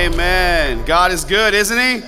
Amen. God is good, isn't He?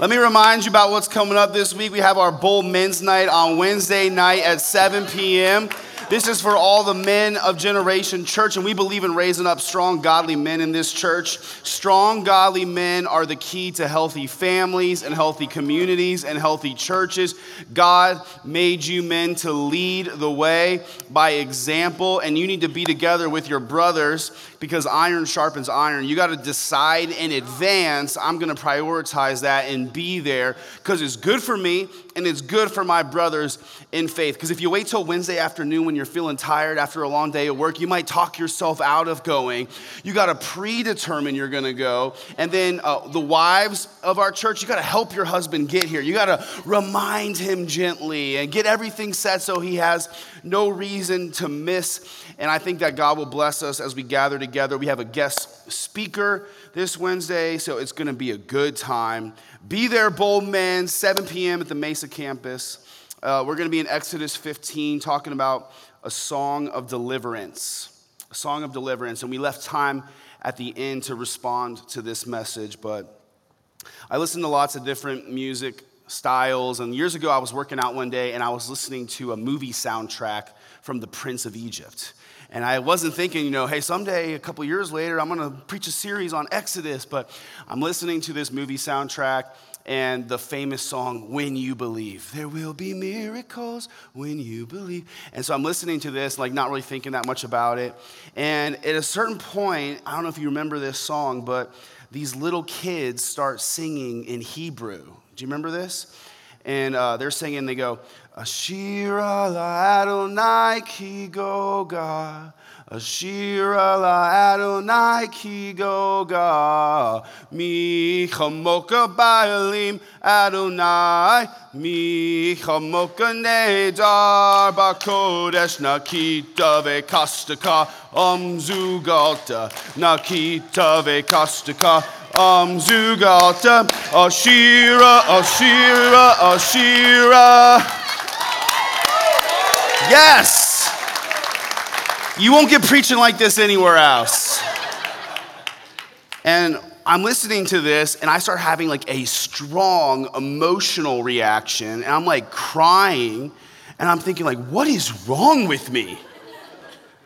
Let me remind you about what's coming up this week. We have our Bold Men's Night on Wednesday night at 7 p.m. This is for all the men of Generation Church, and we believe in raising up strong, godly men in this church. Strong, godly men are the key to healthy families and healthy communities and healthy churches. God made you men to lead the way by example, and you need to be together with your brothers because iron sharpens iron. You got to decide in advance, I'm going to prioritize that and be there because it's good for me and it's good for my brothers in faith. Because if you wait till Wednesday afternoon when you're feeling tired after a long day at work, you might talk yourself out of going. You got to predetermine you're going to go. And then uh, the wives of our church, you got to help your husband get here. You got to remind him gently and get everything set so he has no reason to miss. And I think that God will bless us as we gather together. We have a guest speaker this Wednesday, so it's going to be a good time. Be there, bold men, 7 p.m. at the Mesa campus. Uh, we're going to be in Exodus 15 talking about a song of deliverance. A song of deliverance. And we left time at the end to respond to this message, but I listen to lots of different music styles. And years ago, I was working out one day and I was listening to a movie soundtrack from The Prince of Egypt. And I wasn't thinking, you know, hey, someday, a couple years later, I'm gonna preach a series on Exodus, but I'm listening to this movie soundtrack and the famous song, When You Believe. There will be miracles when you believe. And so I'm listening to this, like not really thinking that much about it. And at a certain point, I don't know if you remember this song, but these little kids start singing in Hebrew. Do you remember this? And uh, they're singing, they go, Ashira la Adonai ki goga. Ashira la Adonai ki goga. Mi chamoka ba'alim Adonai. Mi chamoka nedar ba'kodesh nakita ve'kastaka. Amzugalta nakita ve'kastaka. Um, Zugata, Ashira, Ashira, Ashira. Yes! You won't get preaching like this anywhere else. And I'm listening to this and I start having like a strong emotional reaction and I'm like crying and I'm thinking like what is wrong with me?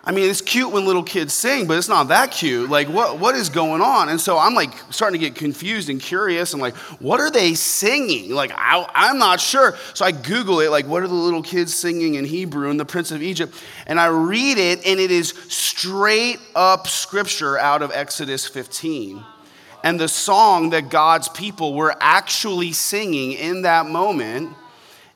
I mean, it's cute when little kids sing, but it's not that cute. Like, what, what is going on? And so I'm like starting to get confused and curious. I'm like, what are they singing? Like, I, I'm not sure. So I Google it, like, what are the little kids singing in Hebrew in the Prince of Egypt? And I read it, and it is straight up scripture out of Exodus 15. And the song that God's people were actually singing in that moment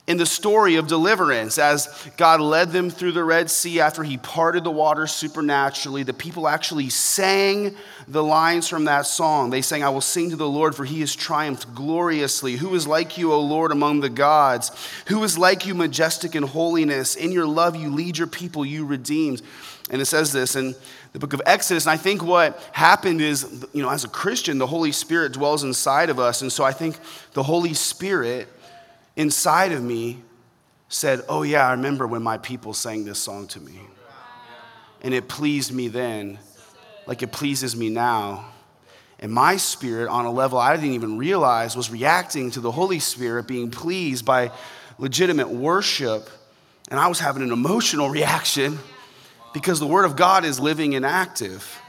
in the story of deliverance as God led them through the Red Sea after he parted the waters supernaturally. The people actually sang the lines from that song. They sang, I will sing to the Lord, for he has triumphed gloriously. Who is like you, O Lord, among the gods? Who is like you, majestic in holiness? In your love, you lead your people, you redeemed. And it says this in the book of Exodus. And I think what happened is, you know, as a Christian, the Holy Spirit dwells inside of us. And so I think the Holy Spirit inside of me said, Oh, yeah, I remember when my people sang this song to me. And it pleased me then, like it pleases me now. And my spirit, on a level I didn't even realize, was reacting to the Holy Spirit being pleased by legitimate worship. And I was having an emotional reaction because the Word of God is living and active.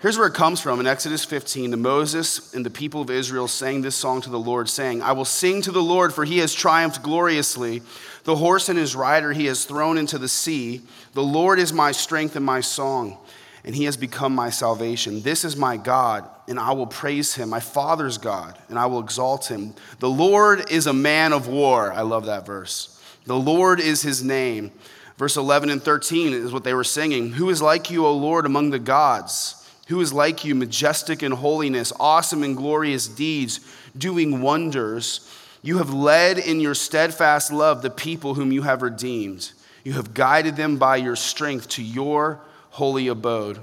Here's where it comes from in Exodus 15. The Moses and the people of Israel sang this song to the Lord, saying, I will sing to the Lord, for he has triumphed gloriously. The horse and his rider he has thrown into the sea. The Lord is my strength and my song, and he has become my salvation. This is my God, and I will praise him, my Father's God, and I will exalt him. The Lord is a man of war. I love that verse. The Lord is his name. Verse 11 and 13 is what they were singing. Who is like you, O Lord, among the gods? Who is like you, majestic in holiness, awesome in glorious deeds, doing wonders? You have led in your steadfast love the people whom you have redeemed. You have guided them by your strength to your holy abode.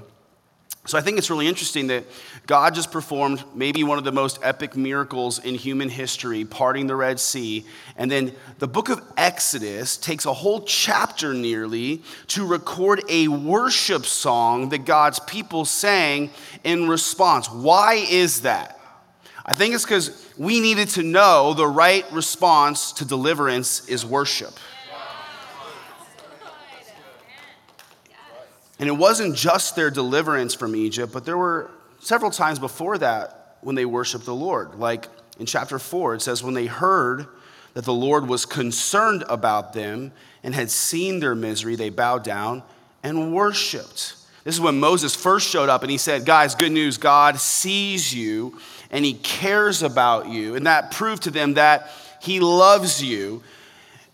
So I think it's really interesting that God just performed maybe one of the most epic miracles in human history, parting the Red Sea. And then the book of Exodus takes a whole chapter nearly to record a worship song that God's people sang in response. Why is that? I think it's because we needed to know the right response to deliverance is worship. And it wasn't just their deliverance from Egypt, but there were several times before that when they worshiped the Lord. Like in chapter 4, it says, When they heard that the Lord was concerned about them and had seen their misery, they bowed down and worshiped. This is when Moses first showed up and he said, Guys, good news, God sees you and he cares about you. And that proved to them that he loves you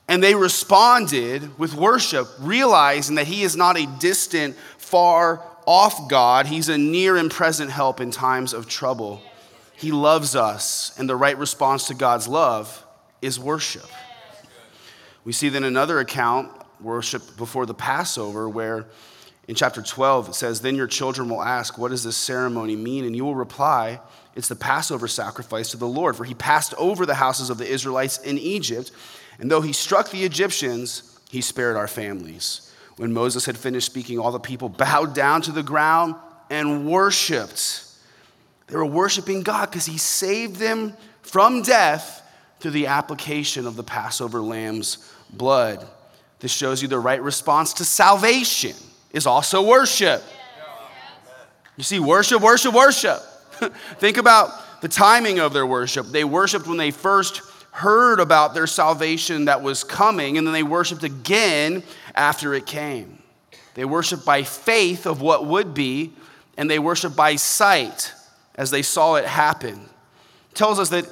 and they responded with worship, realizing that He is not a distant, far off God. He's a near and present help in times of trouble. He loves us, and the right response to God's love is worship. We see then another account, worship before the Passover, where in chapter 12 it says, Then your children will ask, What does this ceremony mean? And you will reply, It's the Passover sacrifice to the Lord, for he passed over the houses of the Israelites in Egypt and though he struck the Egyptians, he spared our families. When Moses had finished speaking, all the people bowed down to the ground and worshiped. They were worshiping God because he saved them from death through the application of the Passover lamb's blood. This shows you the right response to salvation is also worship. You see, worship, worship, worship. Think about the timing of their worship. They worshiped when they first heard about their salvation that was coming, and then they worshiped again after it came. They worshiped by faith of what would be, and they worshiped by sight as they saw it happen. It tells us that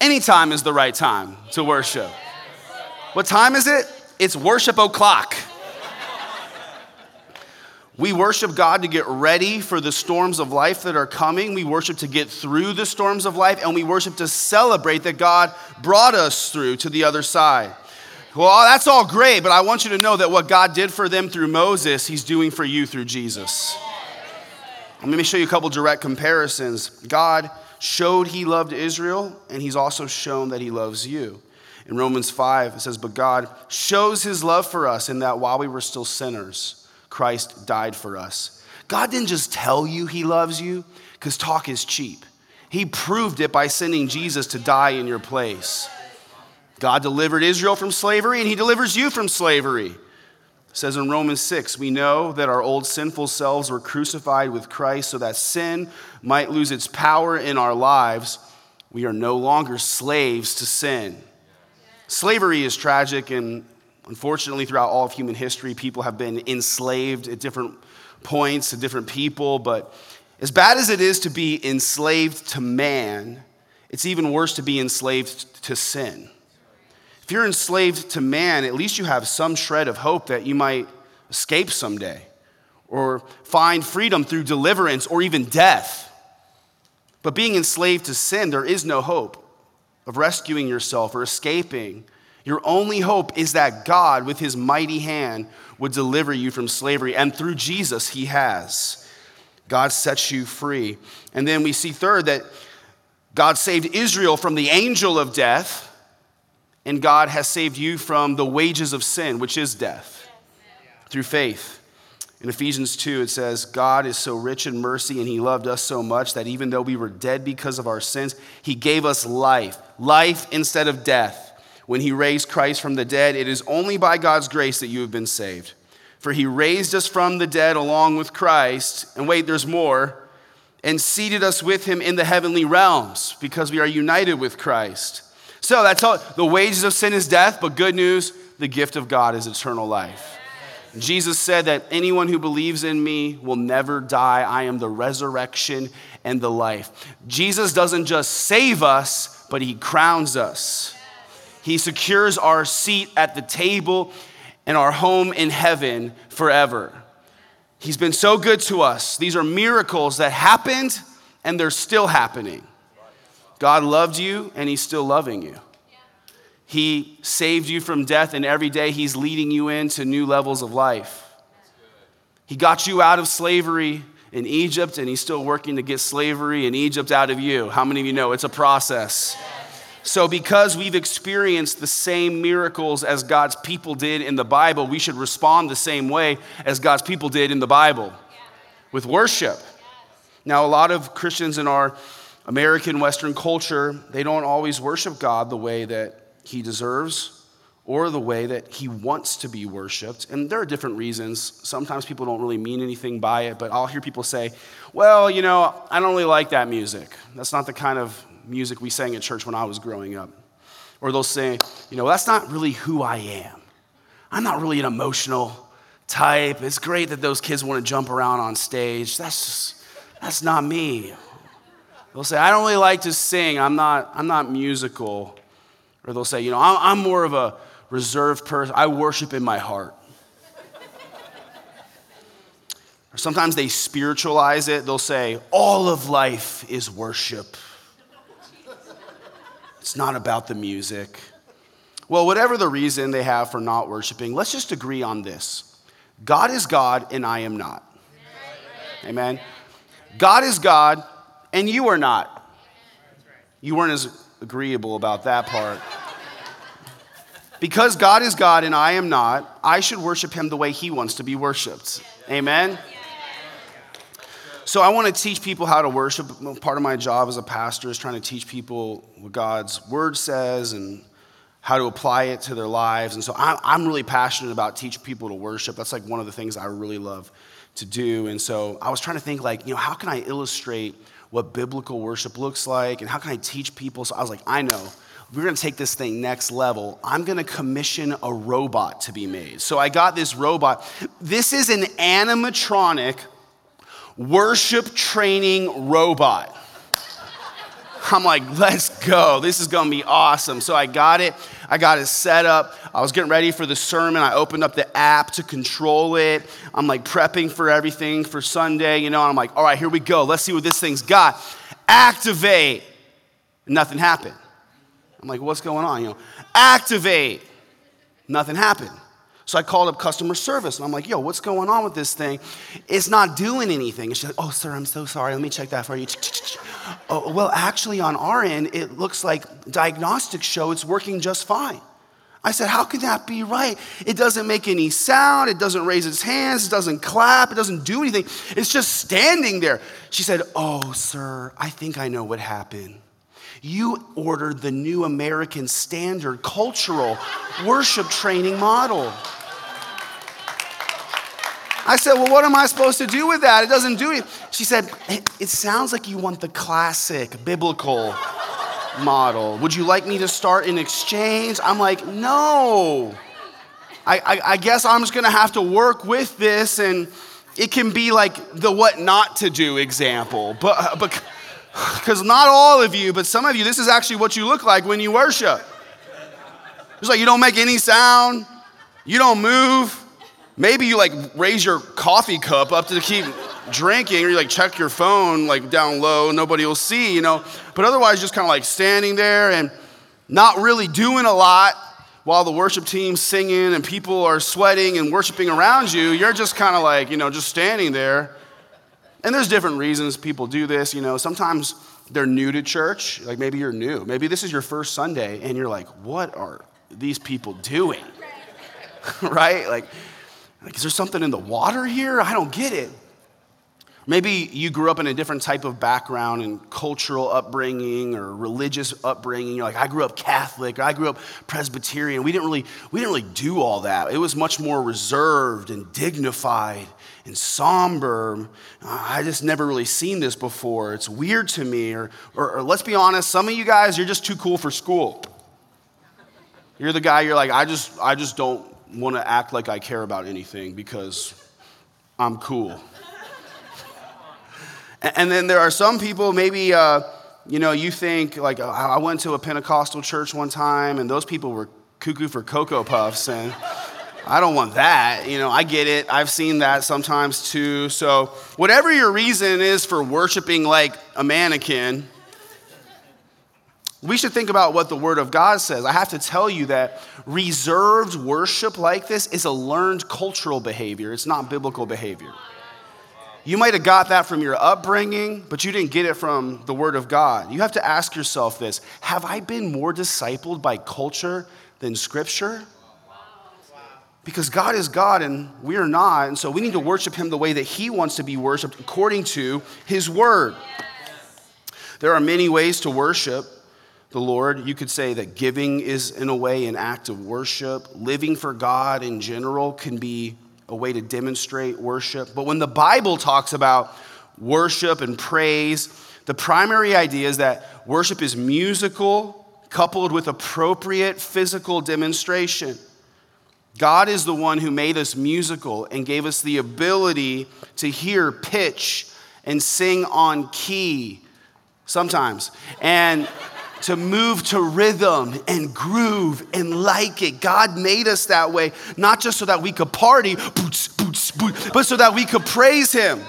any time is the right time to worship. What time is it? It's worship o'clock. We worship God to get ready for the storms of life that are coming. We worship to get through the storms of life, and we worship to celebrate that God brought us through to the other side. Well, that's all great, but I want you to know that what God did for them through Moses, He's doing for you through Jesus. Let me show you a couple direct comparisons. God showed He loved Israel, and He's also shown that He loves you. In Romans 5, it says, But God shows His love for us in that while we were still sinners, Christ died for us. God didn't just tell you he loves you because talk is cheap. He proved it by sending Jesus to die in your place. God delivered Israel from slavery and he delivers you from slavery. It says in Romans 6, we know that our old sinful selves were crucified with Christ so that sin might lose its power in our lives. We are no longer slaves to sin. Slavery is tragic and Unfortunately, throughout all of human history, people have been enslaved at different points to different people. But as bad as it is to be enslaved to man, it's even worse to be enslaved to sin. If you're enslaved to man, at least you have some shred of hope that you might escape someday or find freedom through deliverance or even death. But being enslaved to sin, there is no hope of rescuing yourself or escaping your only hope is that God, with his mighty hand, would deliver you from slavery. And through Jesus, he has. God sets you free. And then we see, third, that God saved Israel from the angel of death, and God has saved you from the wages of sin, which is death, through faith. In Ephesians 2, it says, God is so rich in mercy and he loved us so much that even though we were dead because of our sins, he gave us life, life instead of death when he raised Christ from the dead, it is only by God's grace that you have been saved. For he raised us from the dead along with Christ, and wait, there's more, and seated us with him in the heavenly realms because we are united with Christ. So that's all. The wages of sin is death, but good news, the gift of God is eternal life. Jesus said that anyone who believes in me will never die. I am the resurrection and the life. Jesus doesn't just save us, but he crowns us. He secures our seat at the table and our home in heaven forever. He's been so good to us. These are miracles that happened and they're still happening. God loved you and He's still loving you. He saved you from death, and every day He's leading you into new levels of life. He got you out of slavery in Egypt, and he's still working to get slavery in Egypt out of you. How many of you know it's a process? So, because we've experienced the same miracles as God's people did in the Bible, we should respond the same way as God's people did in the Bible with worship. Now, a lot of Christians in our American Western culture, they don't always worship God the way that He deserves or the way that He wants to be worshiped. And there are different reasons. Sometimes people don't really mean anything by it, but I'll hear people say, well, you know, I don't really like that music. That's not the kind of music we sang at church when I was growing up. Or they'll say, you know, that's not really who I am. I'm not really an emotional type. It's great that those kids want to jump around on stage. That's that's not me. They'll say, I don't really like to sing. I'm not, I'm not musical. Or they'll say, you know, I'm more of a reserved person. I worship in my heart. or sometimes they spiritualize it. They'll say, all of life is worship. Not about the music. Well, whatever the reason they have for not worshiping, let's just agree on this God is God and I am not. Amen. God is God and you are not. You weren't as agreeable about that part. Because God is God and I am not, I should worship him the way he wants to be worshiped. Amen? So I want to teach people how to worship. Part of my job as a pastor is trying to teach people what God's word says and how to apply it to their lives. And so I'm really passionate about teaching people to worship. That's like one of the things I really love to do. And so I was trying to think like, you know, how can I illustrate what biblical worship looks like and how can I teach people? So I was like, I know. We're gonna take this thing next level. I'm gonna commission a robot to be made. So I got this robot. This is an animatronic worship training robot. I'm like, let's go. This is gonna be awesome. So I got it. I got it set up. I was getting ready for the sermon. I opened up the app to control it. I'm like prepping for everything for Sunday, you know, and I'm like, all right, here we go. Let's see what this thing's got. Activate. Nothing happened. I'm like, what's going on? You know, activate. Nothing happened. So I called up customer service and I'm like, yo, what's going on with this thing? It's not doing anything. And she's like, oh, sir, I'm so sorry. Let me check that for you. Oh, well, actually, on our end, it looks like diagnostics show it's working just fine. I said, How can that be right? It doesn't make any sound. It doesn't raise its hands. It doesn't clap. It doesn't do anything. It's just standing there. She said, Oh, sir, I think I know what happened. You ordered the new American Standard cultural worship training model. I said, Well, what am I supposed to do with that? It doesn't do it. She said, It sounds like you want the classic biblical model. Would you like me to start an exchange? I'm like, No. I, I, I guess I'm just gonna have to work with this, and it can be like the what not to do example. But, but because not all of you, but some of you, this is actually what you look like when you worship. It's like you don't make any sound, you don't move, Maybe you like raise your coffee cup up to keep drinking, or you like check your phone like down low, nobody will see, you know. But otherwise, just kind of like standing there and not really doing a lot while the worship team's singing and people are sweating and worshiping around you. You're just kind of like, you know, just standing there. And there's different reasons people do this, you know. Sometimes they're new to church, like maybe you're new. Maybe this is your first Sunday and you're like, what are these people doing? right? Like, like, is there something in the water here? I don't get it. Maybe you grew up in a different type of background and cultural upbringing or religious upbringing. You're like, I grew up Catholic, or I grew up Presbyterian. We didn't really, we didn't really do all that. It was much more reserved and dignified and somber. I just never really seen this before. It's weird to me. Or, or, or let's be honest, some of you guys, you're just too cool for school. You're the guy, you're like, I just, I just don't want to act like I care about anything because I'm cool. And then there are some people, maybe, uh, you know, you think, like, uh, I went to a Pentecostal church one time and those people were cuckoo for Cocoa Puffs. And I don't want that. You know, I get it. I've seen that sometimes too. So, whatever your reason is for worshiping like a mannequin, we should think about what the Word of God says. I have to tell you that reserved worship like this is a learned cultural behavior, it's not biblical behavior. You might have got that from your upbringing, but you didn't get it from the Word of God. You have to ask yourself this Have I been more discipled by culture than Scripture? Because God is God and we are not, and so we need to worship Him the way that He wants to be worshiped according to His Word. There are many ways to worship the Lord. You could say that giving is, in a way, an act of worship. Living for God in general can be a way to demonstrate worship. But when the Bible talks about worship and praise, the primary idea is that worship is musical coupled with appropriate physical demonstration. God is the one who made us musical and gave us the ability to hear pitch and sing on key sometimes. And to move to rhythm and groove and like it. God made us that way, not just so that we could party, boots, boots, boots, but so that we could praise Him.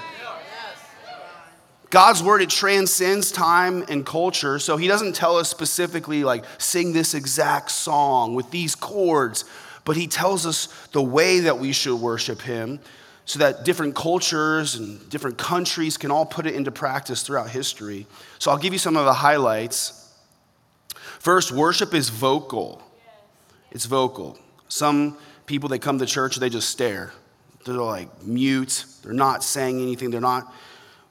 God's word, it transcends time and culture. So he doesn't tell us specifically, like, sing this exact song with these chords, but he tells us the way that we should worship him so that different cultures and different countries can all put it into practice throughout history. So I'll give you some of the highlights. First, worship is vocal. It's vocal. Some people, they come to church, they just stare. They're like mute. They're not saying anything. They're not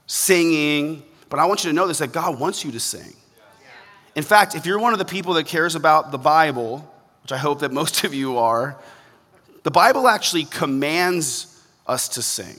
singing. But I want you to know this that God wants you to sing. In fact, if you're one of the people that cares about the Bible, which I hope that most of you are, the Bible actually commands us to sing.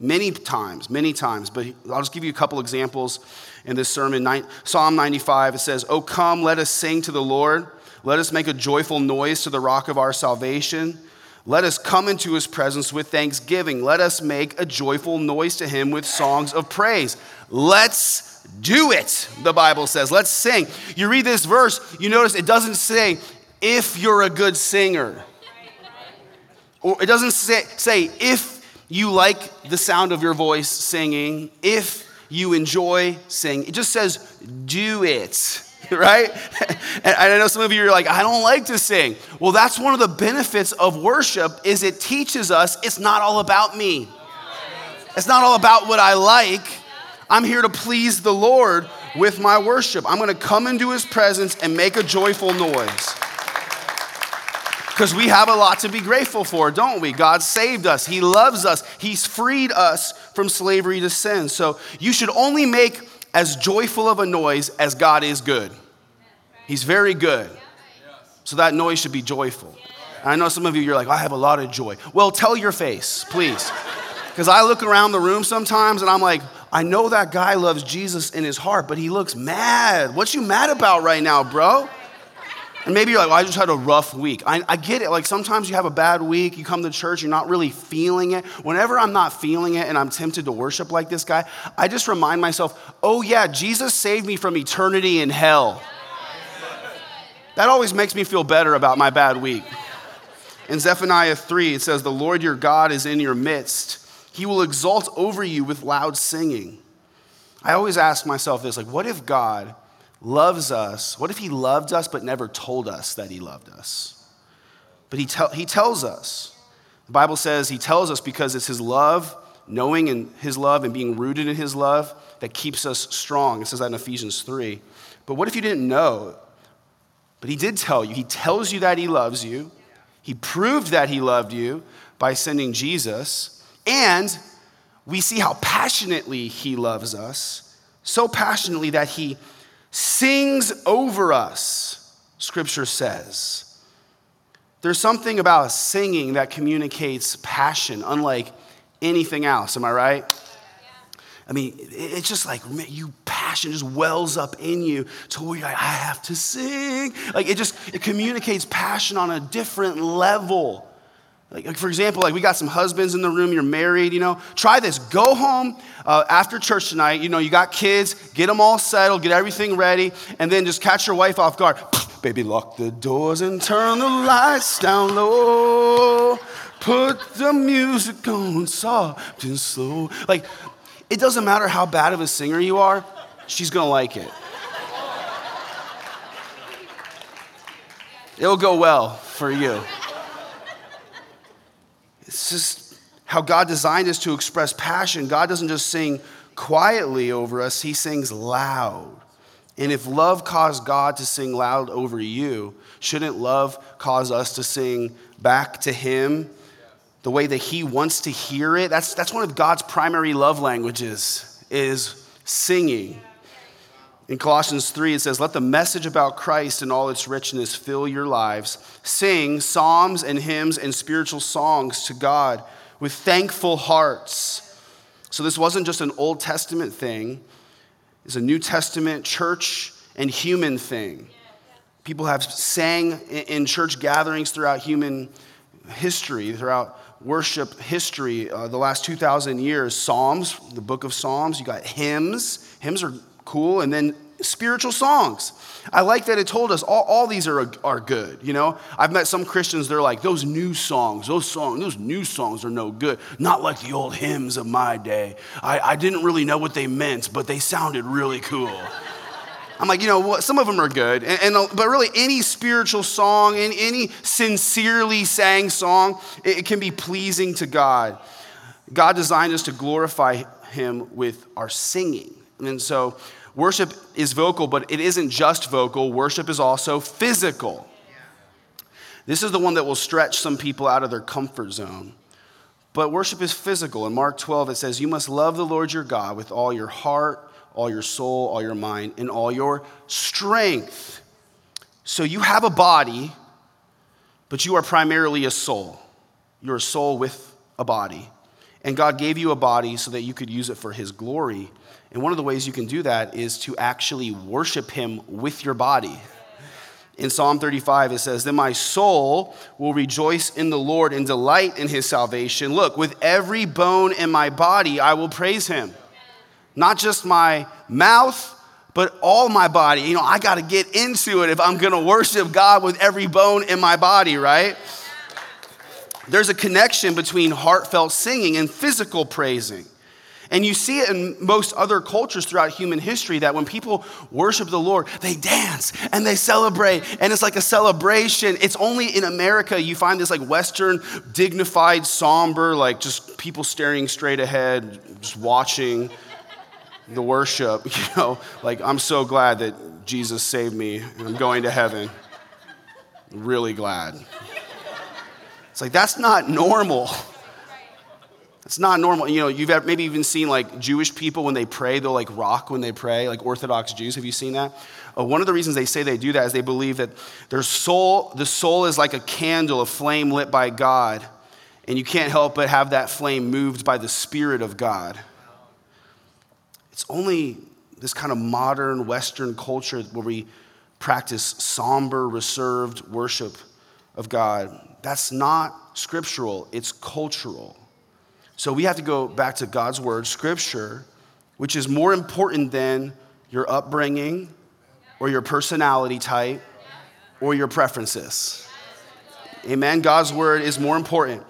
Many times, many times, but I'll just give you a couple examples in this sermon. Psalm 95, it says, Oh, come, let us sing to the Lord. Let us make a joyful noise to the rock of our salvation. Let us come into his presence with thanksgiving. Let us make a joyful noise to him with songs of praise. Let's do it, the Bible says. Let's sing. You read this verse, you notice it doesn't say, if you're a good singer. Or it doesn't say, say if you like the sound of your voice singing, if you enjoy singing, it just says, do it, right? and I know some of you are like, I don't like to sing. Well, that's one of the benefits of worship is it teaches us it's not all about me. It's not all about what I like. I'm here to please the Lord with my worship. I'm going to come into his presence and make a joyful noise. Because we have a lot to be grateful for, don't we? God saved us, He loves us, He's freed us from slavery to sin. So you should only make as joyful of a noise as God is good. He's very good. So that noise should be joyful. And I know some of you, you're like, I have a lot of joy. Well, tell your face, please. Because I look around the room sometimes and I'm like, I know that guy loves Jesus in his heart, but he looks mad. What you mad about right now, bro? And maybe you're like, well, I just had a rough week. I, I, get it. Like sometimes you have a bad week, you come to church, you're not really feeling it. Whenever I'm not feeling it and I'm tempted to worship like this guy, I just remind myself, oh, yeah, Jesus saved me from eternity in hell. That always makes me feel better about my bad week. In Zephaniah 3, it says, The Lord your God is in your midst. He will exalt over you with loud singing. I always ask myself this like, what if God loves us, what if he loved us but never told us that he loved us? But he, te- he tells us. The Bible says he tells us because it's his love, knowing in his love and being rooted in his love, that keeps us strong. It says that in Ephesians 3. But what if you didn't know? But he did tell you. He tells you that he loves you. He proved that he loved you by sending Jesus. And we see how passionately he loves us, so passionately that he sings over us, scripture says. There's something about singing that communicates passion, unlike anything else. Am I right? I mean, it's just like you passion just wells up in you to where you're like, I have to sing. Like it just it communicates passion on a different level. Like, like, for example, like we got some husbands in the room, you're married, you know. Try this. Go home uh, after church tonight. You know, you got kids, get them all settled, get everything ready, and then just catch your wife off guard. Baby, lock the doors and turn the lights down low. Put the music on soft and slow. Like, it doesn't matter how bad of a singer you are, she's gonna like it. It'll go well for you. It's just how God designed us to express passion. God doesn't just sing quietly over us, He sings loud. And if love caused God to sing loud over you, shouldn't love cause us to sing back to Him the way that He wants to hear it? That's, that's one of God's primary love languages, is singing. In Colossians 3, it says, Let the message about Christ and all its richness fill your lives. Sing psalms and hymns and spiritual songs to God with thankful hearts. So, this wasn't just an Old Testament thing, it's a New Testament church and human thing. People have sang in church gatherings throughout human history, throughout worship history, uh, the last 2,000 years. Psalms, the book of Psalms, you got hymns. Hymns are cool. And then spiritual songs. I like that it told us all, all these are, are good. You know, I've met some Christians, they're like, those new songs, those songs, those new songs are no good. Not like the old hymns of my day. I, I didn't really know what they meant, but they sounded really cool. I'm like, you know what? Some of them are good, and, and, but really, any spiritual song any sincerely sang song, it, it can be pleasing to God. God designed us to glorify Him with our singing, and so Worship is vocal, but it isn't just vocal, worship is also physical. This is the one that will stretch some people out of their comfort zone. But worship is physical. In Mark 12, it says, You must love the Lord your God with all your heart, all your soul, all your mind, and all your strength. So you have a body, but you are primarily a soul. You're a soul with a body. And God gave you a body so that you could use it for His glory. And one of the ways you can do that is to actually worship Him with your body. In Psalm 35, it says, Then my soul will rejoice in the Lord and delight in His salvation. Look, with every bone in my body, I will praise Him. Not just my mouth, but all my body. You know, I got to get into it if I'm going to worship God with every bone in my body, right? There's a connection between heartfelt singing and physical praising. And you see it in most other cultures throughout human history that when people worship the Lord, they dance and they celebrate, and it's like a celebration. It's only in America you find this like Western, dignified, somber, like just people staring straight ahead, just watching the worship. You know, like I'm so glad that Jesus saved me and I'm going to heaven. really glad. It's like that's not normal. It's not normal. You know, you've maybe even seen like Jewish people when they pray, they'll like rock when they pray, like Orthodox Jews. Have you seen that? Uh, one of the reasons they say they do that is they believe that their soul, the soul is like a candle, a flame lit by God, and you can't help but have that flame moved by the Spirit of God. It's only this kind of modern Western culture where we practice somber, reserved worship of God. That's not scriptural, it's cultural. So we have to go back to God's word, scripture, which is more important than your upbringing or your personality type or your preferences. Amen. God's word is more important.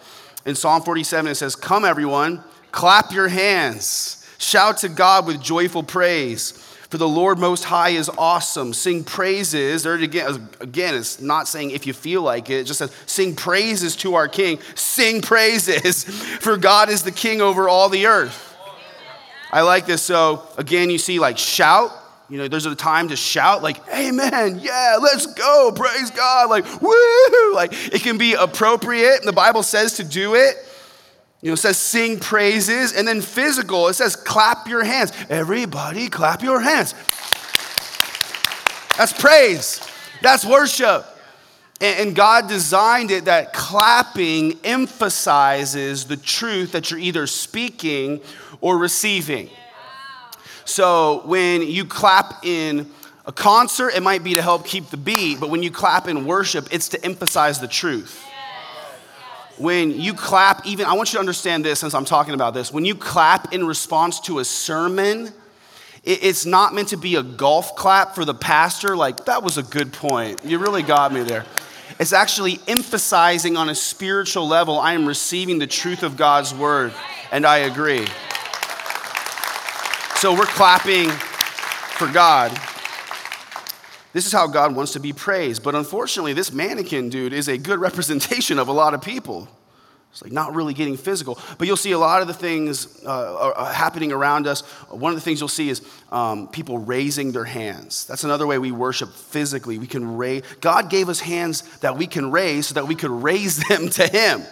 In Psalm 47, it says, Come, everyone, clap your hands, shout to God with joyful praise. For the Lord Most High is awesome. Sing praises. Again, again, it's not saying if you feel like it. It just says sing praises to our King. Sing praises, for God is the King over all the earth. I like this. So again, you see, like shout. You know, there's a time to shout, like, Amen, yeah, let's go, praise God, like, woo, like it can be appropriate, and the Bible says to do it. You know, it says sing praises, and then physical, it says clap your hands. Everybody clap your hands. That's praise, that's worship. And God designed it that clapping emphasizes the truth that you're either speaking or receiving. So when you clap in a concert, it might be to help keep the beat, but when you clap in worship, it's to emphasize the truth when you clap, even, I want you to understand this since I'm talking about this. When you clap in response to a sermon, it's not meant to be a golf clap for the pastor, like, that was a good point. You really got me there. It's actually emphasizing on a spiritual level, I am receiving the truth of God's word, and I agree. So we're clapping for God. This is how God wants to be praised. But unfortunately, this mannequin dude is a good representation of a lot of people. It's like not really getting physical, but you'll see a lot of the things uh, happening around us. One of the things you'll see is um, people raising their hands. That's another way we worship physically. We can raise. God gave us hands that we can raise so that we could raise them to Him.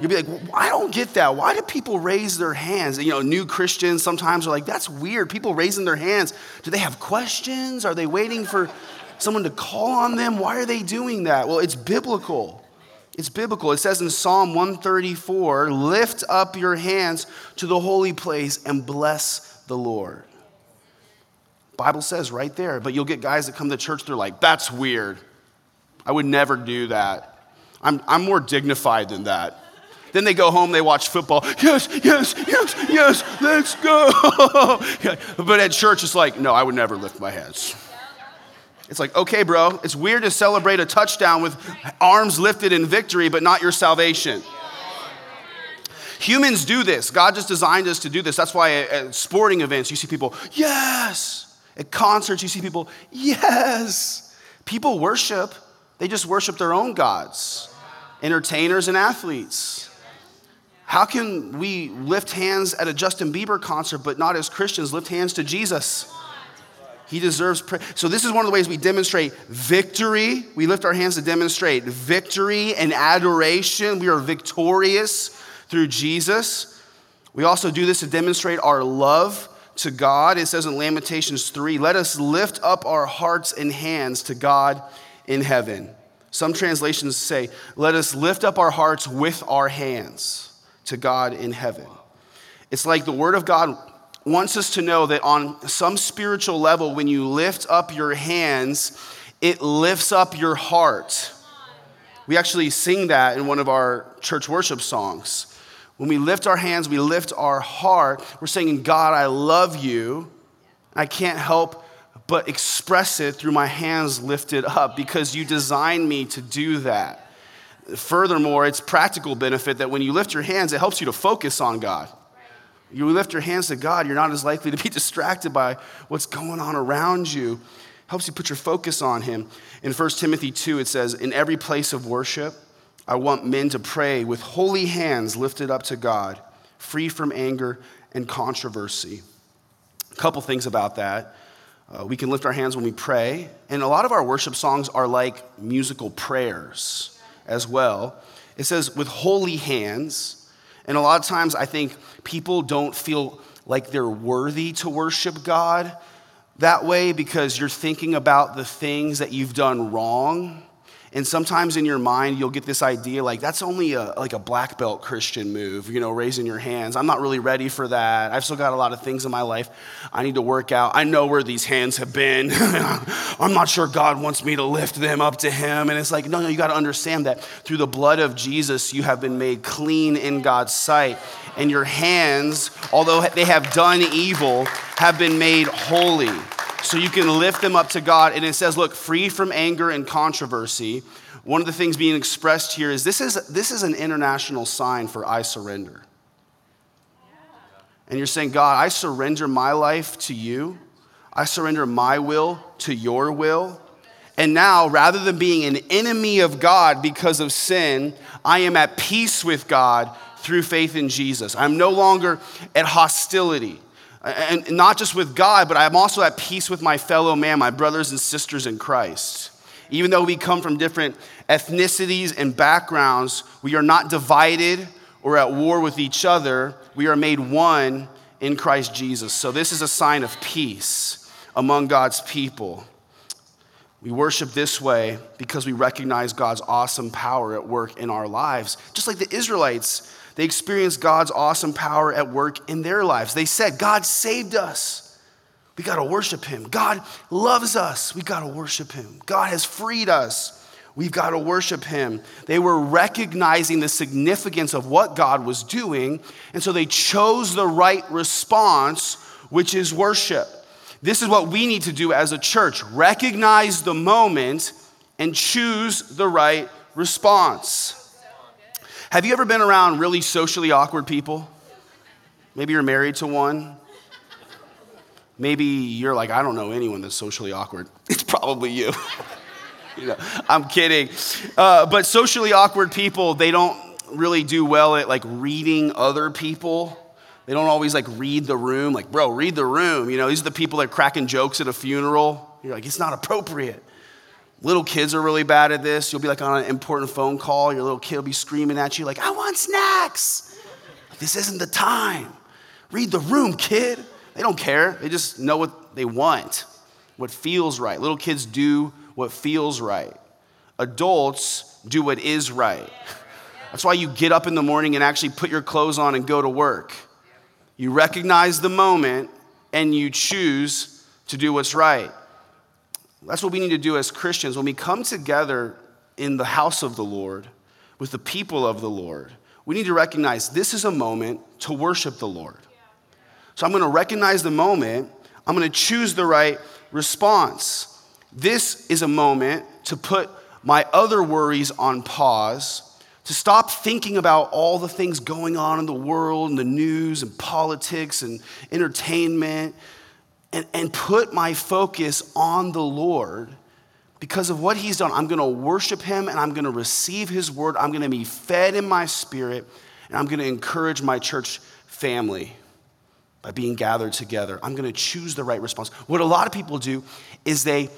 You'll be like, I don't get that. Why do people raise their hands? You know, new Christians sometimes are like, that's weird. People raising their hands. Do they have questions? Are they waiting for someone to call on them? Why are they doing that? Well, it's biblical. It's biblical. It says in Psalm 134 lift up your hands to the holy place and bless the Lord. Bible says right there, but you'll get guys that come to church, they're like, that's weird. I would never do that. I'm, I'm more dignified than that. Then they go home, they watch football. Yes, yes, yes, yes, let's go. but at church, it's like, no, I would never lift my hands. It's like, okay, bro, it's weird to celebrate a touchdown with arms lifted in victory, but not your salvation. Humans do this. God just designed us to do this. That's why at sporting events, you see people, yes. At concerts, you see people, yes. People worship, they just worship their own gods, entertainers and athletes. How can we lift hands at a Justin Bieber concert, but not as Christians lift hands to Jesus? He deserves. So, this is one of the ways we demonstrate victory. We lift our hands to demonstrate victory and adoration. We are victorious through Jesus. We also do this to demonstrate our love to God. It says in Lamentations 3 let us lift up our hearts and hands to God in heaven. Some translations say, let us lift up our hearts with our hands to God in heaven. It's like the Word of God wants us to know that on some spiritual level, when you lift up your hands, it lifts up your heart. We actually sing that in one of our church worship songs. When we lift our hands, we lift our heart. We're saying, God, I love you. I can't help but express it through my hands lifted up because you designed me to do that. Furthermore, it's practical benefit that when you lift your hands, it helps you to focus on God. You lift your hands to God, you're not as likely to be distracted by what's going on around you. It Helps you put your focus on Him. In 1 Timothy 2, it says, In every place of worship, I want men to pray with holy hands lifted up to God, free from anger and controversy. A couple things about that. Uh, we can lift our hands when we pray, and a lot of our worship songs are like musical prayers as well. It says, with holy hands. And a lot of times I think people don't feel like they're worthy to worship God that way because you're thinking about the things that you've done wrong and sometimes in your mind, you'll get this idea like that's only a, like a black belt Christian move, you know, raising your hands. I'm not really ready for that. I've still got a lot of things in my life I need to work out. I know where these hands have been. I'm not sure God wants me to lift them up to Him. And it's like, no, no, you got to understand that through the blood of Jesus, you have been made clean in God's sight. And your hands, although they have done evil, have been made holy so you can lift them up to God. And it says, look, free from anger and controversy. One of the things being expressed here is this is, this is an international sign for I surrender. And you're saying, God, I surrender my life to you. I surrender my will to your will. And now, rather than being an enemy of God because of sin, I am at peace with God through faith in Jesus. I'm no longer at hostility and not just with God, but I'm also at peace with my fellow man, my brothers and sisters in Christ. Even though we come from different ethnicities and backgrounds, we are not divided or at war with each other. We are made one in Christ Jesus. So, this is a sign of peace among God's people. We worship this way because we recognize God's awesome power at work in our lives. Just like the Israelites they experienced God's awesome power at work in their lives. They said, God saved us. We got to worship him. God loves us. We got to worship him. God has freed us. We've got to worship him. They were recognizing the significance of what God was doing, and so they chose the right response, which is worship. This is what we need to do as a church recognize the moment and choose the right response. Have you ever been around really socially awkward people? Maybe you're married to one. Maybe you're like, I don't know anyone that's socially awkward. It's probably you. you know, I'm kidding. Uh, but socially awkward people, they don't really do well at like reading other people. They don't always like read the room. Like, bro, read the room. You know, these are the people that are cracking jokes at a funeral. You're like, it's not appropriate. Little kids are really bad at this. You'll be like on an important phone call. Your little kid will be screaming at you, like, I want snacks. This isn't the time. Read the room, kid. They don't care. They just know what they want, what feels right. Little kids do what feels right. Adults do what is right. That's why you get up in the morning and actually put your clothes on and go to work. You recognize the moment and you choose to do what's right. That's what we need to do as Christians. When we come together in the house of the Lord with the people of the Lord, we need to recognize this is a moment to worship the Lord. So I'm going to recognize the moment, I'm going to choose the right response. This is a moment to put my other worries on pause, to stop thinking about all the things going on in the world and the news and politics and entertainment and, and put my focus on the Lord because of what He's done. I'm going to worship Him and I'm going to receive His word. I'm going to be fed in my spirit and I'm going to encourage my church family by being gathered together. I'm going to choose the right response. What a lot of people do is they,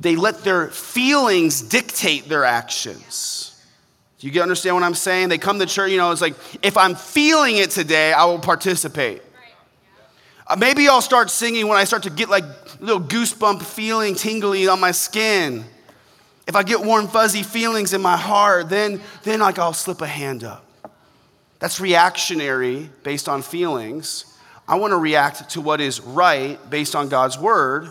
they let their feelings dictate their actions. Do you understand what I'm saying? They come to church, you know, it's like, if I'm feeling it today, I will participate. Uh, maybe I'll start singing when I start to get like little goosebump feeling tingly on my skin. If I get warm, fuzzy feelings in my heart, then, then like I'll slip a hand up. That's reactionary based on feelings. I want to react to what is right based on God's word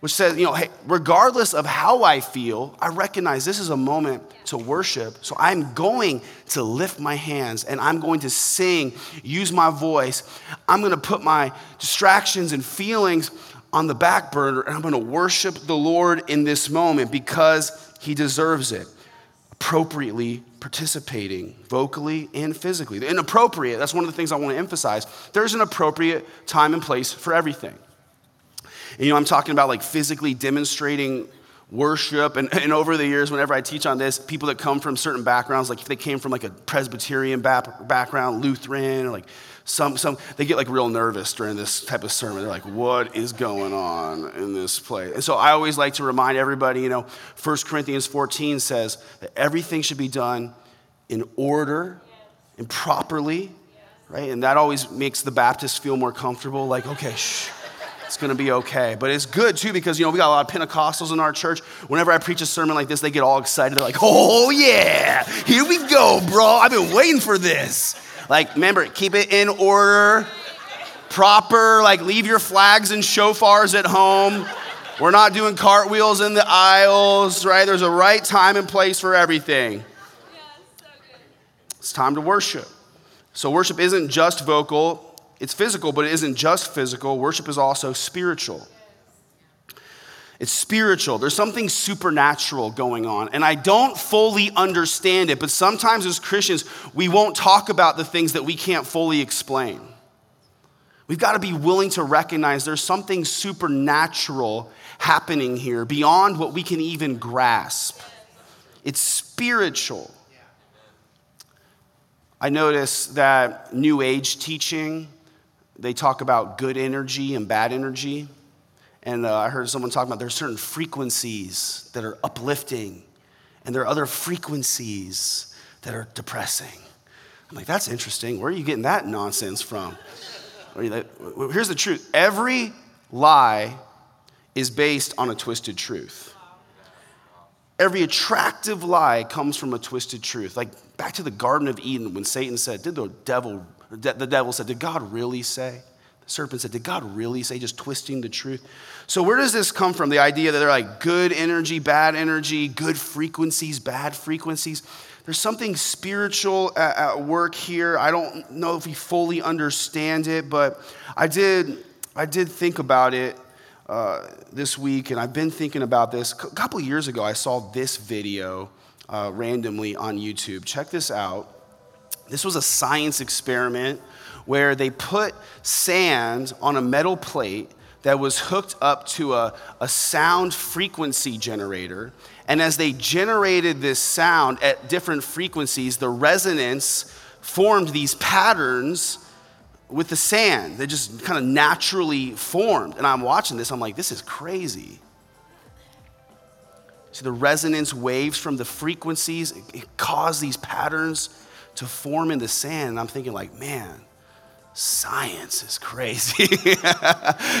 which says, you know, hey, regardless of how I feel, I recognize this is a moment to worship. So I'm going to lift my hands and I'm going to sing, use my voice. I'm going to put my distractions and feelings on the back burner and I'm going to worship the Lord in this moment because he deserves it. Appropriately participating vocally and physically. Inappropriate, that's one of the things I want to emphasize. There's an appropriate time and place for everything. And, you know, I'm talking about like physically demonstrating worship. And, and over the years, whenever I teach on this, people that come from certain backgrounds, like if they came from like a Presbyterian background, Lutheran, or like some, some, they get like real nervous during this type of sermon. They're like, what is going on in this place? And so I always like to remind everybody, you know, 1 Corinthians 14 says that everything should be done in order and properly, right? And that always makes the Baptist feel more comfortable, like, okay, shh it's going to be okay. But it's good too because, you know, we got a lot of Pentecostals in our church. Whenever I preach a sermon like this, they get all excited. They're like, oh, yeah, here we go, bro. I've been waiting for this. Like, remember, keep it in order, proper, like, leave your flags and shofars at home. We're not doing cartwheels in the aisles, right? There's a right time and place for everything. It's time to worship. So, worship isn't just vocal, it's physical, but it isn't just physical. Worship is also spiritual. It's spiritual. There's something supernatural going on. And I don't fully understand it, but sometimes as Christians, we won't talk about the things that we can't fully explain. We've got to be willing to recognize there's something supernatural happening here beyond what we can even grasp. It's spiritual. I notice that New Age teaching they talk about good energy and bad energy. And uh, I heard someone talk about there's certain frequencies that are uplifting, and there are other frequencies that are depressing. I'm like, that's interesting. Where are you getting that nonsense from? Here's the truth every lie is based on a twisted truth. Every attractive lie comes from a twisted truth. Like back to the Garden of Eden when Satan said, Did the devil the devil said, Did God really say? The serpent said, Did God really say? Just twisting the truth. So, where does this come from? The idea that they're like good energy, bad energy, good frequencies, bad frequencies. There's something spiritual at, work here. I don't know if we fully understand it, but I did, I did think about it uh, this week, and I've been thinking about this. A couple years ago, I saw this video uh, randomly on YouTube. Check this out. This was a science experiment where they put sand on a metal plate, that was hooked up to a, a sound frequency generator. And as they generated this sound at different frequencies, the resonance formed these patterns with the sand. They just kind of naturally formed. And I'm watching this, I'm like, this is crazy. See, the resonance waves from the frequencies, it, it caused these patterns to form in the sand. And I'm thinking, like, man, science is crazy.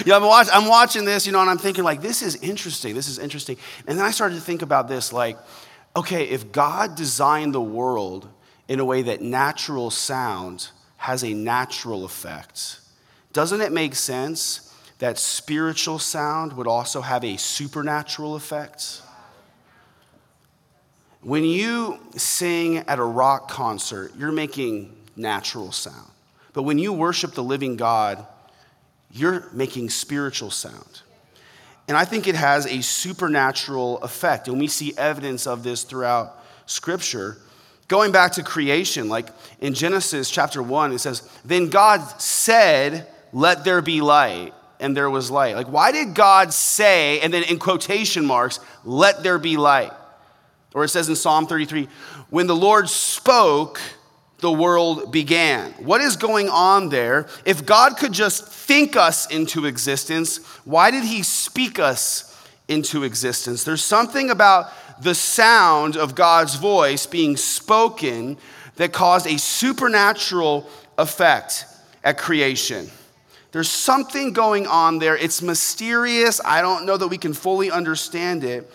yeah, I'm, watch, I'm watching this, you know, and I'm thinking, like, this is interesting. This is interesting. And then I started to think about this, like, okay, if God designed the world in a way that natural sound has a natural effect, doesn't it make sense that spiritual sound would also have a supernatural effect? When you sing at a rock concert, you're making natural sound. But when you worship the living God, you're making spiritual sound. And I think it has a supernatural effect. And we see evidence of this throughout Scripture. Going back to creation, like in Genesis chapter 1, it says, Then God said, Let there be light. And there was light. Like, why did God say, and then in quotation marks, let there be light? Or it says in Psalm 33, when the Lord spoke, the world began. What is going on there? If God could just think us into existence, why did he speak us into existence? There's something about the sound of God's voice being spoken that caused a supernatural effect at creation. There's something going on there. It's mysterious. I don't know that we can fully understand it,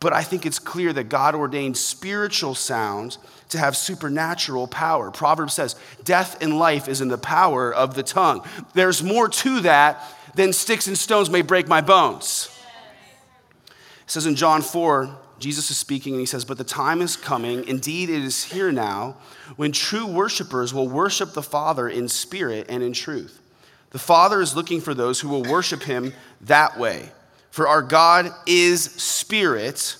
but I think it's clear that God ordained spiritual sounds to have supernatural power. Proverbs says, Death and life is in the power of the tongue. There's more to that than sticks and stones may break my bones. It says in John 4, Jesus is speaking and he says, But the time is coming, indeed it is here now, when true worshipers will worship the Father in spirit and in truth. The Father is looking for those who will worship him that way. For our God is spirit,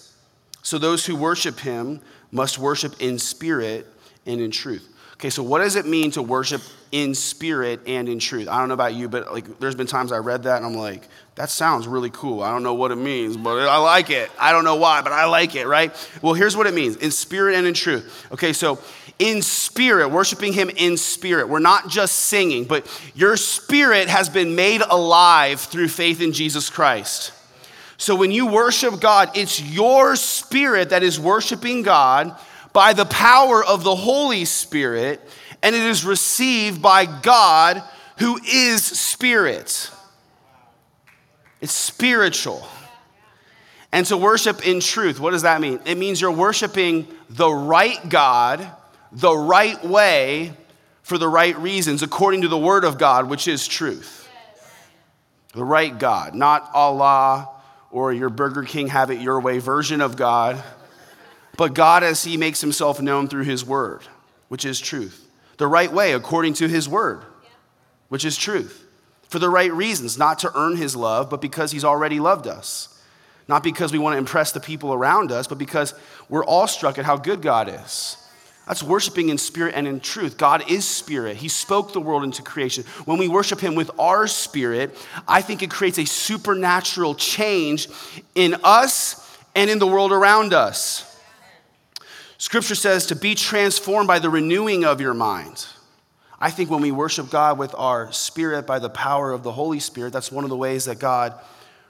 so those who worship him must worship in spirit and in truth. Okay, so what does it mean to worship in spirit and in truth? I don't know about you, but like there's been times I read that and I'm like, that sounds really cool. I don't know what it means, but I like it. I don't know why, but I like it, right? Well, here's what it means in spirit and in truth. Okay, so in spirit, worshiping Him in spirit. We're not just singing, but your spirit has been made alive through faith in Jesus Christ. So when you worship God, it's your spirit that is worshiping God by the power of the Holy Spirit, and it is received by God who is spirit. It's spiritual. And to worship in truth, what does that mean? It means you're worshiping the right God, the right way, for the right reasons, according to the Word of God, which is truth. The right God, not Allah or your Burger King have it your way version of God, but God as He makes Himself known through His Word, which is truth. The right way, according to His Word, which is truth. For the right reasons, not to earn His love, but because He's already loved us. Not because we want to impress the people around us, but because we're awestruck at how good God is. That's worshiping in spirit and in truth. God is spirit. He spoke the world into creation. When we worship Him with our spirit, I think it creates a supernatural change in us and in the world around us. Scripture says to be transformed by the renewing of your mind. I think when we worship God with our spirit by the power of the Holy Spirit, that's one of the ways that God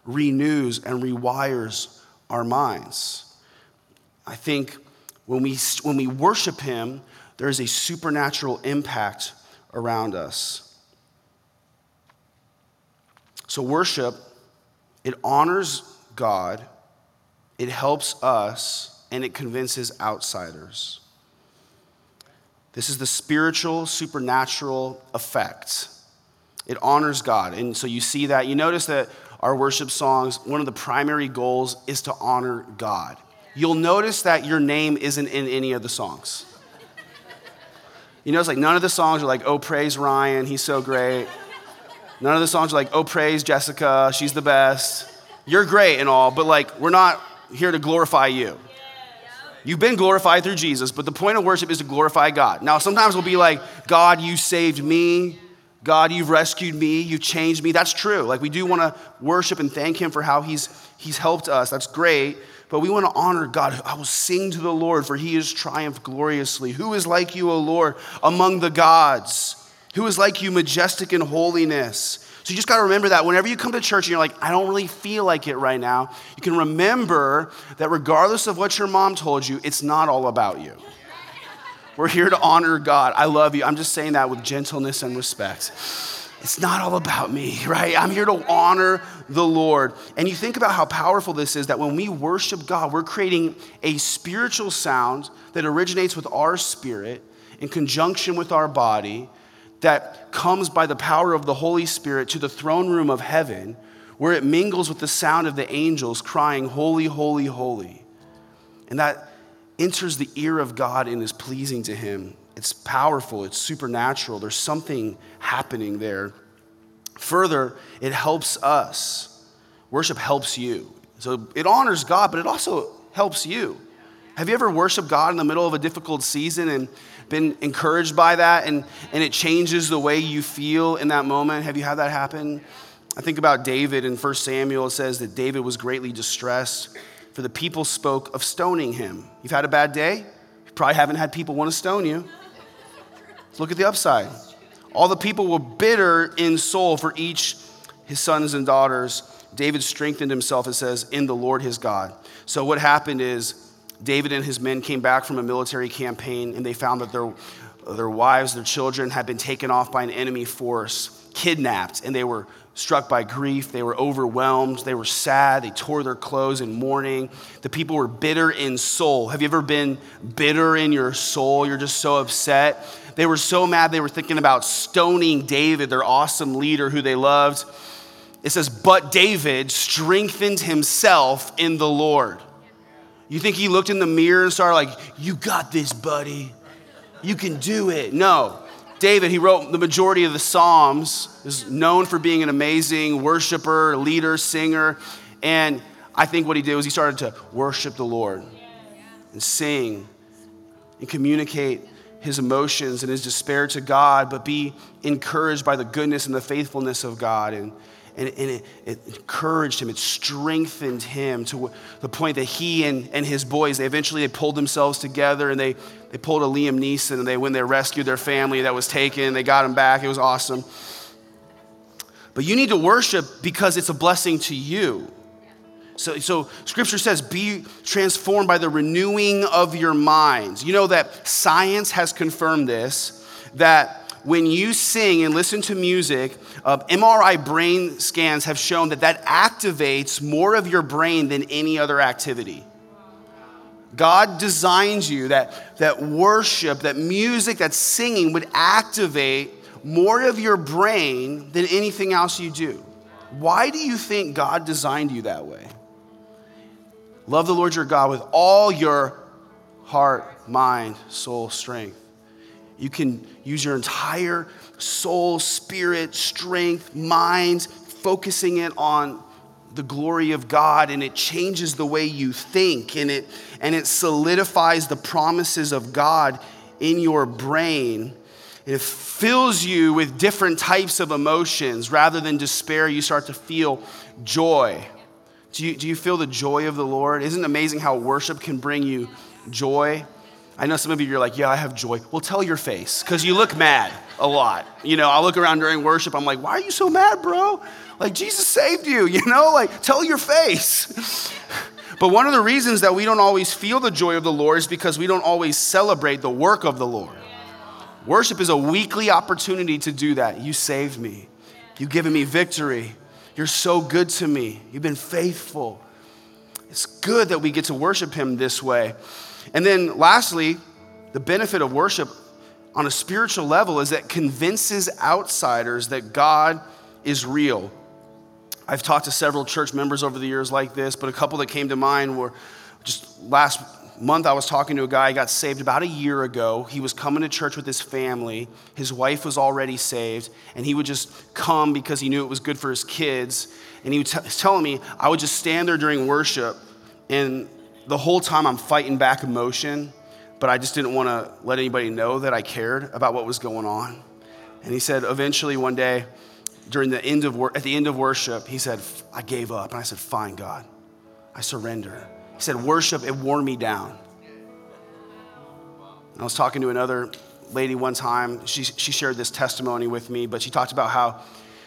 renews and rewires our minds. I think when we, when we worship Him, there is a supernatural impact around us. So, worship, it honors God, it helps us, and it convinces outsiders. This is the spiritual, supernatural effect. It honors God. And so you see that. You notice that our worship songs, one of the primary goals is to honor God you'll notice that your name isn't in any of the songs. You know, it's like none of the songs are like, oh, praise Ryan, he's so great. None of the songs are like, oh, praise Jessica, she's the best. You're great and all, but like, we're not here to glorify you. You've been glorified through Jesus, but the point of worship is to glorify God. Now, sometimes we'll be like, God, you saved me. God, you've rescued me, you've changed me. That's true. Like we do want to worship and thank him for how he's he's helped us. That's great. But we want to honor God. I will sing to the Lord, for he has triumphed gloriously. Who is like you, O Lord, among the gods? Who is like you, majestic in holiness? So you just got to remember that whenever you come to church and you're like, I don't really feel like it right now, you can remember that regardless of what your mom told you, it's not all about you. We're here to honor God. I love you. I'm just saying that with gentleness and respect. It's not all about me, right? I'm here to honor the Lord. And you think about how powerful this is that when we worship God, we're creating a spiritual sound that originates with our spirit in conjunction with our body that comes by the power of the Holy Spirit to the throne room of heaven, where it mingles with the sound of the angels crying, Holy, holy, holy. And that enters the ear of God and is pleasing to him. It's powerful, it's supernatural. There's something happening there. Further, it helps us. Worship helps you. So it honors God, but it also helps you. Have you ever worshiped God in the middle of a difficult season and been encouraged by that and, and it changes the way you feel in that moment? Have you had that happen? I think about David in 1 Samuel. It says that David was greatly distressed, for the people spoke of stoning him. You've had a bad day? You probably haven't had people want to stone you. Look at the upside. All the people were bitter in soul for each his sons and daughters. David strengthened himself, it says, in the Lord his God. So what happened is David and his men came back from a military campaign and they found that their, their wives, their children had been taken off by an enemy force, kidnapped, and they were struck by grief. They were overwhelmed. They were sad. They tore their clothes in mourning. The people were bitter in soul. Have you ever been bitter in your soul? You're just so upset. They were so mad they were thinking about stoning David, their awesome leader who they loved. It says, But David strengthened himself in the Lord. You think he looked in the mirror and started like, You got this, buddy. You can do it. No. David, he wrote the majority of the Psalms, is known for being an amazing worshiper, leader, singer. And I think what he did was he started to worship the Lord and sing and communicate his emotions and his despair to God, but be encouraged by the goodness and the faithfulness of God. And and, and it, it, encouraged him, it strengthened him to the point that he and, and his boys, they eventually they pulled themselves together and they, they pulled a Liam Neeson and they, when they rescued their family that was taken, they got him back. It was awesome. But you need to worship because it's a blessing to you. So, so scripture says, be transformed by the renewing of your minds. You know that science has confirmed this, that when you sing and listen to music, uh, MRI brain scans have shown that that activates more of your brain than any other activity. God designs you that, that worship, that music, that singing would activate more of your brain than anything else you do. Why do you think God designed you that way? Love the Lord your God with all your heart, mind, soul, strength. You can use your entire soul, spirit, strength, mind, focusing it on the glory of God and it changes the way you think and it and it solidifies the promises of God in your brain. It fills you with different types of emotions. Rather than despair, you start to feel joy. Do you, do you feel the joy of the Lord? Isn't it amazing how worship can bring you joy? I know some of you are like, yeah, I have joy. Well, tell your face, because you look mad a lot. You know, I look around during worship, I'm like, why are you so mad, bro? Like, Jesus saved you, you know? Like, tell your face. but one of the reasons that we don't always feel the joy of the Lord is because we don't always celebrate the work of the Lord. Worship is a weekly opportunity to do that. You saved me, you've given me victory. You're so good to me, you've been faithful. It's good that we get to worship Him this way. And then lastly, the benefit of worship on a spiritual level is that convinces outsiders that God is real. I've talked to several church members over the years like this, but a couple that came to mind were just last month I was talking to a guy, he got saved about a year ago. He was coming to church with his family. His wife was already saved, and he would just come because he knew it was good for his kids. And he was telling me, I would just stand there during worship, and the whole time I'm fighting back emotion, but I just didn't want to let anybody know that I cared about what was going on. And he said, eventually one day, during the end of wor- at the end of worship, he said, I gave up. And I said, Fine, God, I surrender. He said, Worship, it wore me down. I was talking to another lady one time. She, she shared this testimony with me, but she talked about how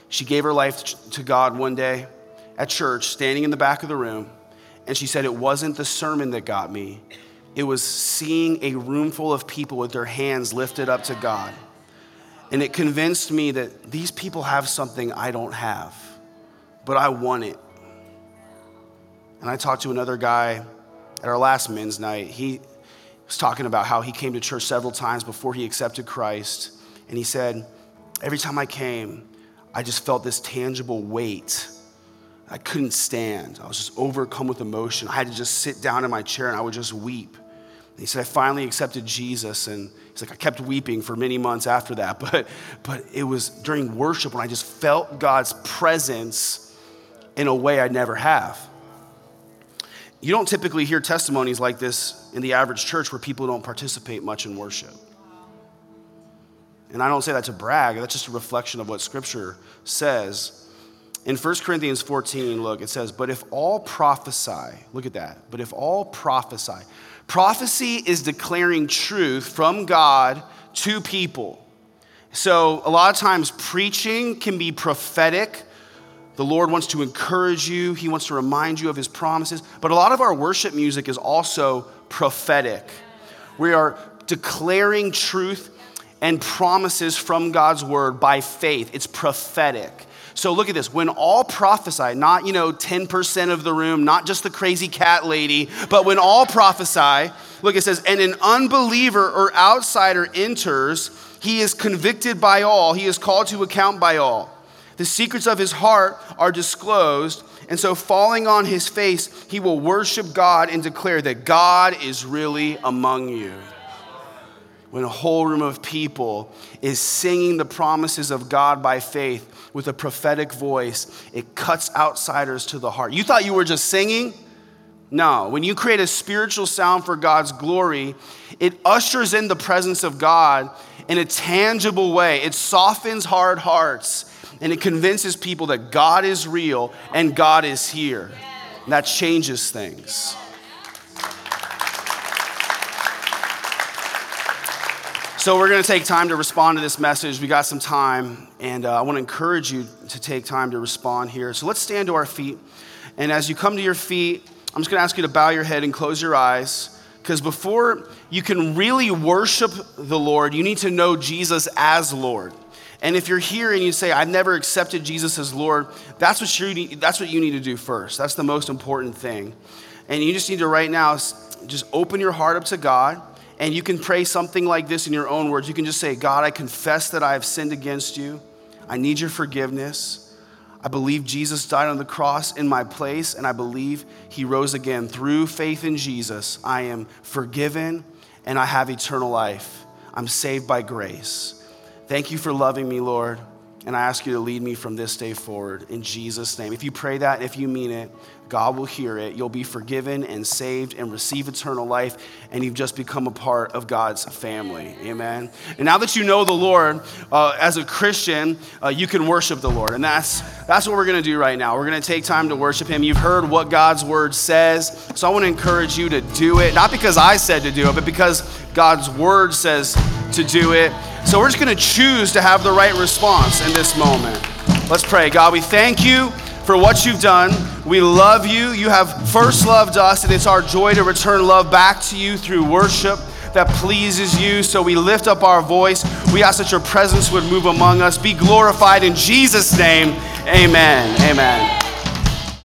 she gave her life to God one day at church, standing in the back of the room. And she said, It wasn't the sermon that got me, it was seeing a room full of people with their hands lifted up to God. And it convinced me that these people have something I don't have, but I want it. And I talked to another guy at our last men's night. He was talking about how he came to church several times before he accepted Christ. And he said, Every time I came, I just felt this tangible weight. I couldn't stand. I was just overcome with emotion. I had to just sit down in my chair and I would just weep. And he said, I finally accepted Jesus. And he's like, I kept weeping for many months after that. But, but it was during worship when I just felt God's presence in a way I never have. You don't typically hear testimonies like this in the average church where people don't participate much in worship. And I don't say that to brag, that's just a reflection of what Scripture says. In 1 Corinthians 14, look, it says, But if all prophesy, look at that, but if all prophesy, prophecy is declaring truth from God to people. So a lot of times preaching can be prophetic the Lord wants to encourage you, He wants to remind you of His promises. But a lot of our worship music is also prophetic. We are declaring truth and promises from God's word by faith. It's prophetic. So look at this. When all prophesy, not, you know, 10% of the room, not just the crazy cat lady, but when all prophesy, look, it says, and an unbeliever or outsider enters, he is convicted by all, he is called to account by all. The secrets of his heart are disclosed, and so falling on his face, he will worship God and declare that God is really among you. When a whole room of people is singing the promises of God by faith with a prophetic voice, it cuts outsiders to the heart. You thought you were just singing? No. When you create a spiritual sound for God's glory, it ushers in the presence of God in a tangible way. It softens hard hearts and it convinces people that God is real and God is here. And that changes things. So, we're going to take time to respond to this message. We got some time, and uh, I want to encourage you to take time to respond here. So, let's stand to our feet. And as you come to your feet, I'm just going to ask you to bow your head and close your eyes. Because before you can really worship the Lord, you need to know Jesus as Lord. And if you're here and you say, I've never accepted Jesus as Lord, that's what, you need, that's what you need to do first. That's the most important thing. And you just need to right now just open your heart up to God. And you can pray something like this in your own words. You can just say, God, I confess that I have sinned against you. I need your forgiveness. I believe Jesus died on the cross in my place, and I believe he rose again. Through faith in Jesus, I am forgiven and I have eternal life. I'm saved by grace. Thank you for loving me, Lord. And I ask you to lead me from this day forward in Jesus' name. If you pray that, if you mean it, God will hear it. You'll be forgiven and saved and receive eternal life, and you've just become a part of God's family. Amen. And now that you know the Lord, uh, as a Christian, uh, you can worship the Lord. And that's, that's what we're going to do right now. We're going to take time to worship Him. You've heard what God's word says, so I want to encourage you to do it, not because I said to do it, but because God's word says to do it. So we're just going to choose to have the right response in this moment. Let's pray. God, we thank you for what you've done. We love you. You have first loved us, and it's our joy to return love back to you through worship that pleases you. So we lift up our voice. We ask that your presence would move among us. Be glorified in Jesus' name. Amen. Amen.